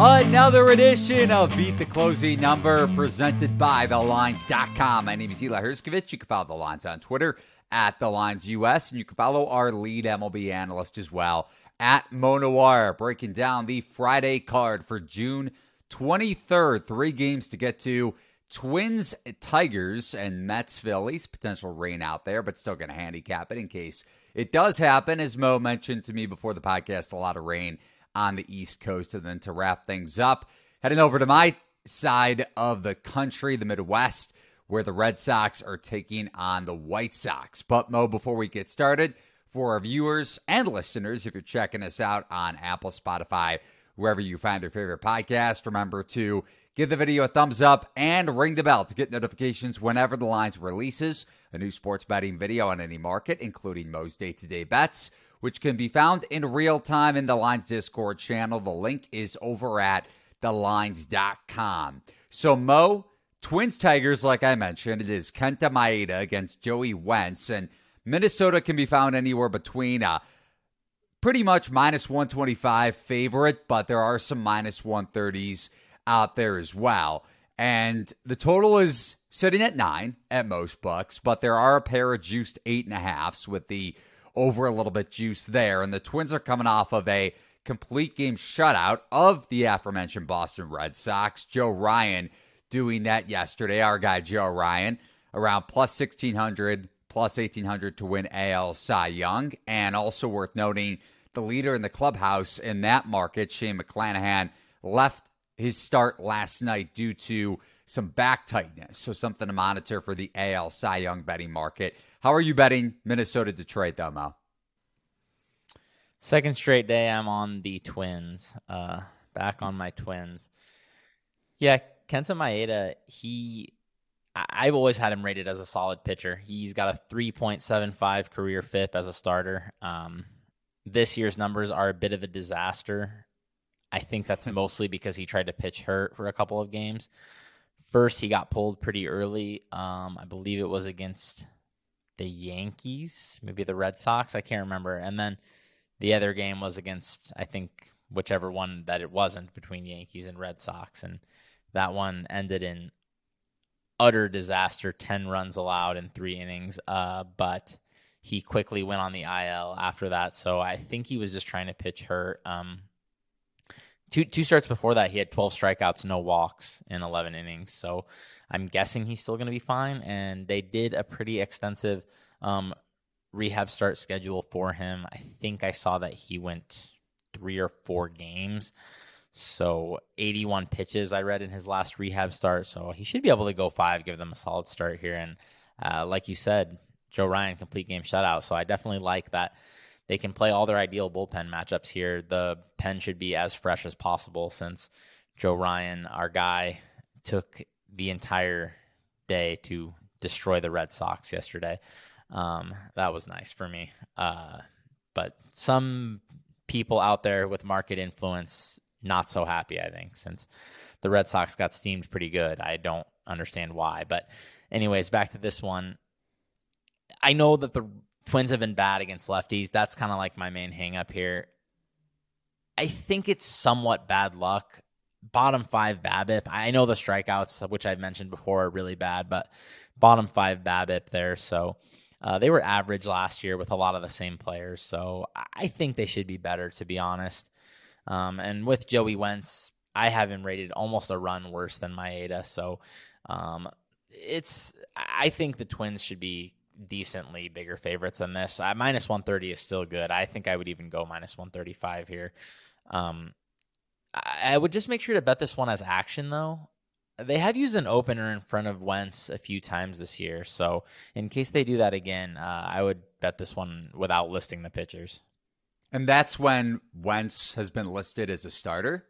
Another edition of Beat the Closing Number presented by TheLines.com. My name is Eli Hershkovich. You can follow The Lines on Twitter at The Lines US, and you can follow our lead MLB analyst as well at Mo Nuwwarah, breaking down the Friday card for June 23rd. Three games to get to. Twins, Tigers, and Mets, Phillies. Potential rain out there, but still going to handicap it in case it does happen. As Mo mentioned to me before the podcast, a lot of rain on the East Coast. And then to wrap things up, heading over to my side of the country, the Midwest, where the Red Sox are taking on the White Sox. But Mo, before we get started, for our viewers and listeners, if you're checking us out on Apple, Spotify, wherever you find your favorite podcast, remember to give the video a thumbs up and ring the bell to get notifications whenever the lines releases a new sports betting video on any market, including Mo's day to day bets which can be found in real time in the Lines Discord channel. The link is over at thelines.com. So, Mo, Twins Tigers, like I mentioned, it is Kenta Maeda against Joey Wentz, and Minnesota can be found anywhere between a pretty much minus 125 favorite, but there are some minus 130s out there as well. And the total is sitting at nine at most books, but there are a pair of juiced eight and a halfs with the over a little bit juice there. And the Twins are coming off of a complete game shutout of the aforementioned Boston Red Sox. Joe Ryan doing that yesterday. Our guy Joe Ryan around plus 1600, plus 1800 to win AL Cy Young. And also worth noting, the leader in the clubhouse in that market, Shane McClanahan, left his start last night due to some back tightness. So something to monitor for the AL Cy Young betting market. How are you betting Minnesota Detroit though, Mo? Second straight day I'm on the Twins. Uh, back on my Twins. Yeah, Kenta Maeda, he I've always had him rated as a solid pitcher. He's got a 3.75 career FIP as a starter. Um, this year's numbers are a bit of a disaster. I think that's mostly because he tried to pitch hurt for a couple of games. First, he got pulled pretty early. Um, I believe it was against the Yankees, maybe the Red Sox. I can't remember. And then the other game was against, I think, whichever one that it wasn't between Yankees and Red Sox. And that one ended in utter disaster 10 runs allowed in three innings. Uh, but he quickly went on the IL after that. So I think he was just trying to pitch hurt. Um, two two starts before that, he had 12 strikeouts, no walks in 11 innings. So I'm guessing he's still going to be fine. And they did a pretty extensive um, rehab start schedule for him. I think I saw that he went three or four games. So 81 pitches I read in his last rehab start. So he should be able to go five, give them a solid start here. And uh, like you said, Joe Ryan complete game shutout. So I definitely like that they can play all their ideal bullpen matchups here. The pen should be as fresh as possible since Joe Ryan, our guy, took the entire day to destroy the Red Sox yesterday. Um, that was nice for me. Uh, but some people out there with market influence not so happy, I think, since the Red Sox got steamed pretty good. I don't understand why. But, anyways, back to this one. I know that the Twins have been bad against lefties. That's kind of like my main hangup here. I think it's somewhat bad luck. Bottom five BABIP. I know the strikeouts, which I've mentioned before, are really bad, but bottom five BABIP there. So uh, they were average last year with a lot of the same players. So I think they should be better, to be honest. Um, and with Joey Wentz, I have him rated almost a run worse than Maeda. So um, it's I think the Twins should be decently bigger favorites than this. Uh, minus 130 is still good. I think I would even go minus 135 here. Um, I, I would just make sure to bet this one as action, though. They have used an opener in front of Wentz a few times this year. So, in case they do that again, uh, I would bet this one without listing the pitchers. And that's when Wentz has been listed as a starter?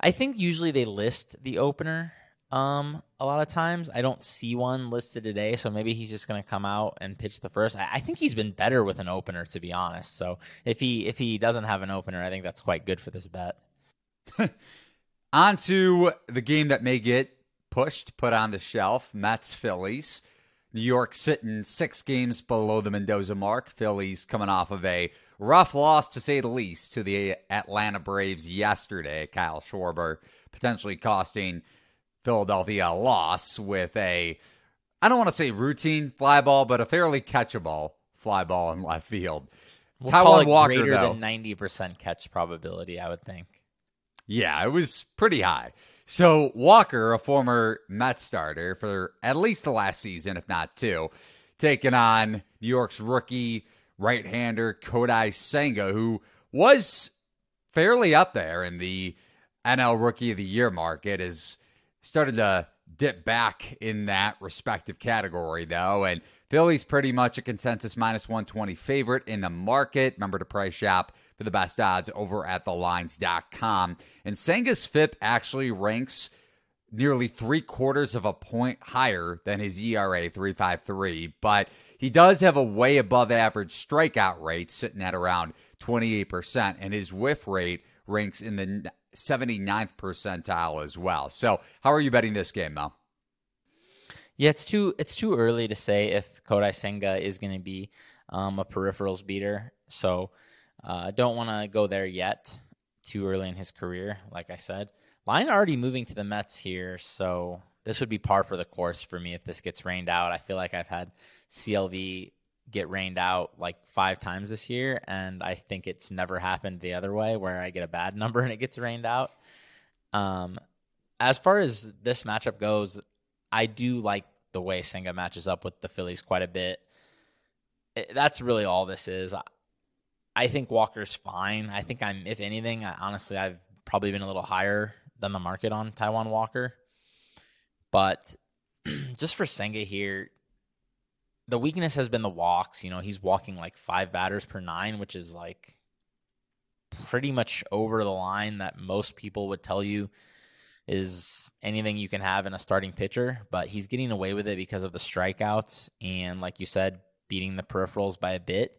I think usually they list the opener um, a lot of times. I don't see one listed today, so maybe he's just going to come out and pitch the first. I, I, think he's been better with an opener, to be honest. So if he if he doesn't have an opener, I think that's quite good for this bet. on to the game that may get pushed, put on the shelf. Mets Phillies. New York sitting six games below the Mendoza mark. Phillies coming off of a rough loss, to say the least, to the Atlanta Braves yesterday. Kyle Schwarber potentially costing Philadelphia loss with a, I don't want to say routine fly ball, but a fairly catchable fly ball in left field. We'll Taijuan Walker, greater though, than ninety percent catch probability, I would think. Yeah, it was pretty high. So Walker, a former Mets starter for at least the last season, if not two, taking on New York's rookie right-hander Kodai Senga, who was fairly up there in the NL Rookie of the Year market, has started to dip back in that respective category, though. And Philly's pretty much a consensus minus 120 favorite in the market. Remember to price shop for the best odds over at thelines.com. And Senga's FIP actually ranks nearly three quarters of a point higher than his ERA 353, but he does have a way above average strikeout rate sitting at around 28%, and his whiff rate ranks in the 79th percentile as well. So, how are you betting this game, Mel? Yeah, it's too it's too early to say if Kodai Senga is going to be um, a peripherals beater. So, uh, don't want to go there yet. Too early in his career, like I said. Line already moving to the Mets here, so this would be par for the course for me if this gets rained out. I feel like I've had CLV get rained out like five times this year, and I think it's never happened the other way where I get a bad number and it gets rained out. Um, as far as this matchup goes, I do like the way Senga matches up with the Phillies quite a bit. It, that's really all this is. I think Walker's fine. I think I'm, if anything, I, honestly, I've probably been a little higher than the market on Taijuan Walker. But just for Senga here, the weakness has been the walks. You know, he's walking like five batters per nine, which is like pretty much over the line that most people would tell you is anything you can have in a starting pitcher. But he's getting away with it because of the strikeouts and, like you said, beating the peripherals by a bit.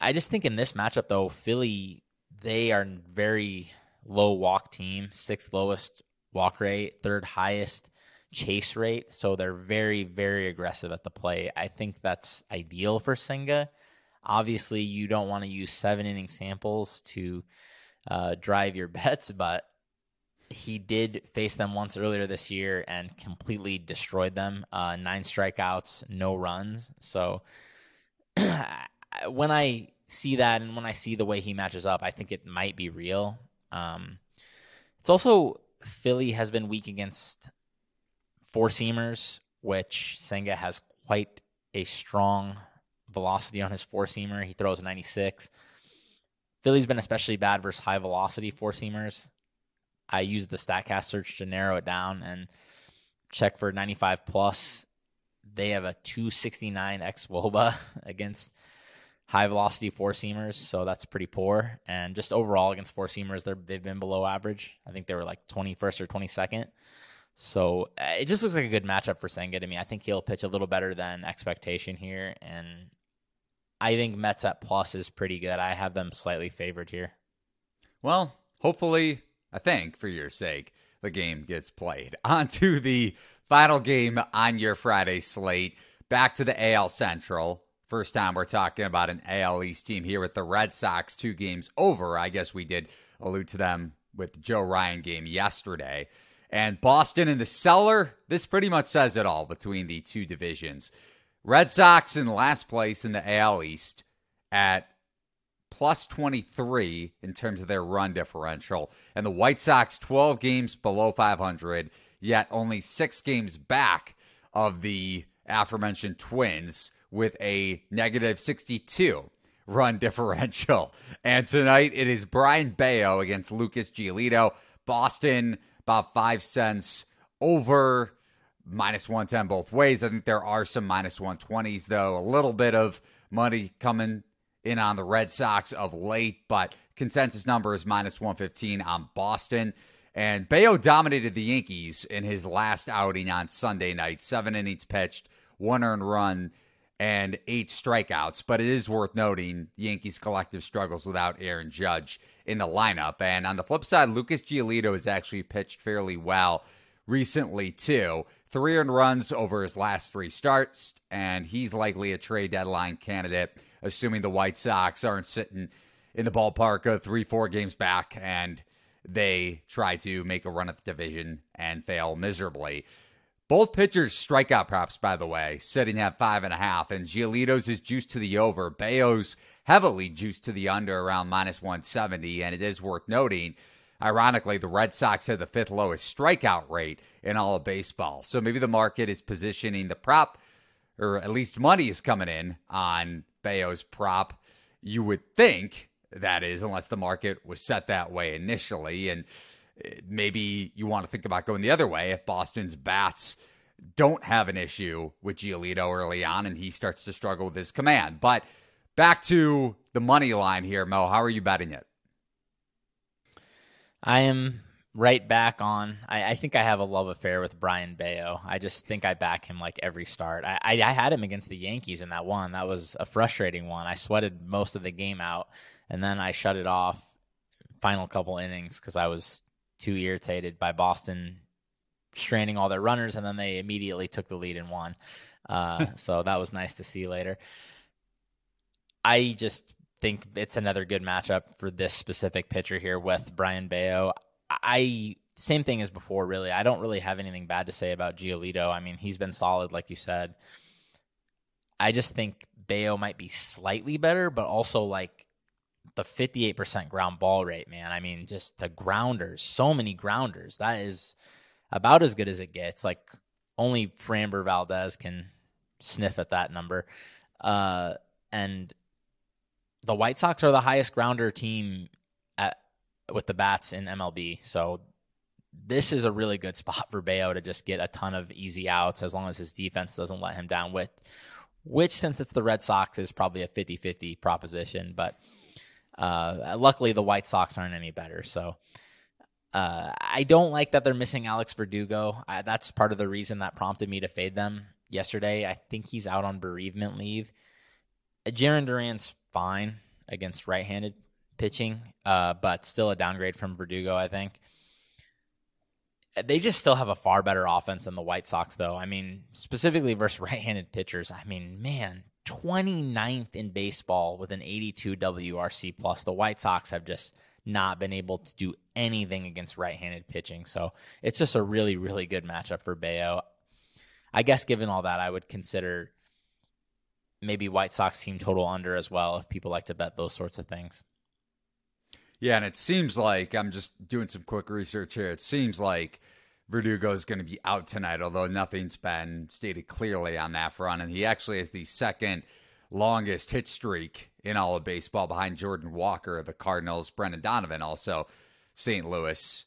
I just think in this matchup, though, Philly, they are very low walk team, sixth lowest walk rate, third highest chase rate. So they're very, very aggressive at the play. I think that's ideal for Senga. Obviously, you don't want to use seven inning samples to uh, drive your bets, but he did face them once earlier this year and completely destroyed them. Uh, nine strikeouts, no runs. So when I see that and when I see the way he matches up, I think it might be real. Um, it's also Philly has been weak against four seamers, which Senga has quite a strong velocity on his four seamer. He throws 96. Philly's been especially bad versus high velocity four seamers. I used the StatCast search to narrow it down and check for 95 plus. They have a 269 xwOBA against high velocity four seamers, so that's pretty poor. And just overall against four seamers, they've been below average. I think they were like 21st or 22nd. So uh, it just looks like a good matchup for Senga to me. I think he'll pitch a little better than expectation here, and I think Mets at plus is pretty good. I have them slightly favored here. Well, hopefully, I think for your sake, the game gets played. On to the final game on your Friday slate. Back to the AL Central. First time we're talking about an AL East team here with the Red Sox, two games over. I guess we did allude to them with the Joe Ryan game yesterday. And Boston in the cellar, this pretty much says it all between the two divisions. Red Sox in last place in the AL East at plus 23 in terms of their run differential. And the White Sox 12 games below 500, yet only six games back of the aforementioned Twins with a negative 62 run differential. And tonight it is Brayan Bello against Lucas Giolito. Boston about five cents over minus 110 both ways. I think there are some minus 120s, though. A little bit of money coming in on the Red Sox of late, but consensus number is minus 115 on Boston. And Bello dominated the Yankees in his last outing on Sunday night. Seven innings pitched, one earned run, and eight strikeouts. But it is worth noting the Yankees' collective struggles without Aaron Judge in the lineup. And on the flip side, Lucas Giolito has actually pitched fairly well recently, too. three earned runs over his last three starts, and he's likely a trade deadline candidate, assuming the White Sox aren't sitting in the ballpark of three, four games back and they try to make a run at the division and fail miserably. Both pitchers strikeout props, by the way, sitting at five and a half, and Giolito's is juiced to the over. Bello's heavily juiced to the under around minus 170, and it is worth noting Ironically, the Red Sox had the fifth lowest strikeout rate in all of baseball. So maybe the market is positioning the prop, or at least money is coming in on Bello's prop. You would think that is, unless the market was set that way initially. And maybe you want to think about going the other way if Boston's bats don't have an issue with Giolito early on and he starts to struggle with his command. But back to the money line here, Mo. How are you betting it? I am right back on. I, I, think I have a love affair with Brayan Bello. I just think I back him like every start. I, I, I, had him against the Yankees in that one. That was a frustrating one. I sweated most of the game out, and then I shut it off final couple innings because I was too irritated by Boston straining all their runners, and then they immediately took the lead and won. Uh, so that was nice to see later. I just think it's another good matchup for this specific pitcher here with Brayan Bello. I same thing as before, really. I don't really have anything bad to say about Giolito. I mean, he's been solid, like you said. I just think Bello might be slightly better, but also like the 58% ground ball rate, man. I mean, just the grounders, so many grounders. That is about as good as it gets. Like only Framber Valdez can sniff at that number. Uh, and the White Sox are the highest grounder team at with the bats in MLB. So this is a really good spot for Bello to just get a ton of easy outs as long as his defense doesn't let him down with which since it's the Red Sox is probably a 50-50 proposition, but uh, luckily the White Sox aren't any better. So uh, I don't like that they're missing Alex Verdugo. I, that's part of the reason that prompted me to fade them yesterday. I think he's out on bereavement leave. Jarren Duran's fine against right-handed pitching, uh, but still a downgrade from Verdugo, I think. They just still have a far better offense than the White Sox, though. I mean, specifically versus right-handed pitchers. I mean, man, 29th in baseball with an 82 WRC plus. The White Sox have just not been able to do anything against right-handed pitching. So it's just a really, really good matchup for Bello. I guess given all that, I would consider maybe White Sox team total under as well if people like to bet those sorts of things. Yeah, and it seems like I'm just doing some quick research here. It seems like Verdugo is going to be out tonight, although nothing's been stated clearly on that front. And he actually has the second longest hit streak in all of baseball behind Jordan Walker, of the Cardinals, Brendan Donovan, also St. Louis,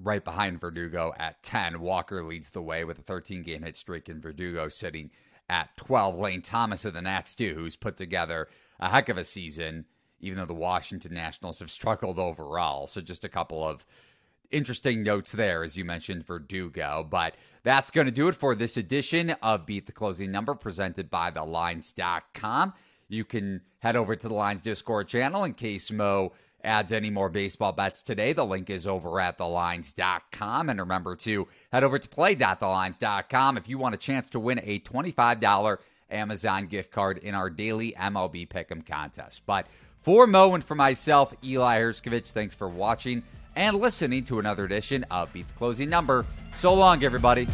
right behind Verdugo at 10. Walker leads the way with a 13 game hit streak, and Verdugo sitting at 12. Lane Thomas of the Nats, too, who's put together a heck of a season, even though the Washington Nationals have struggled overall. So just a couple of interesting notes there, as you mentioned, for Verdugo. But that's going to do it for this edition of Beat the Closing Number presented by TheLines.com. You can head over to the Lines Discord channel in case Mo adds any more baseball bets today. The link is over at thelines.com. And remember to head over to play.thelines.com if you want a chance to win a $25 Amazon gift card in our daily MLB Pick'em contest. But for Mo and for myself, Eli Hershkovich, thanks for watching and listening to another edition of Beat the Closing Number. So long, everybody.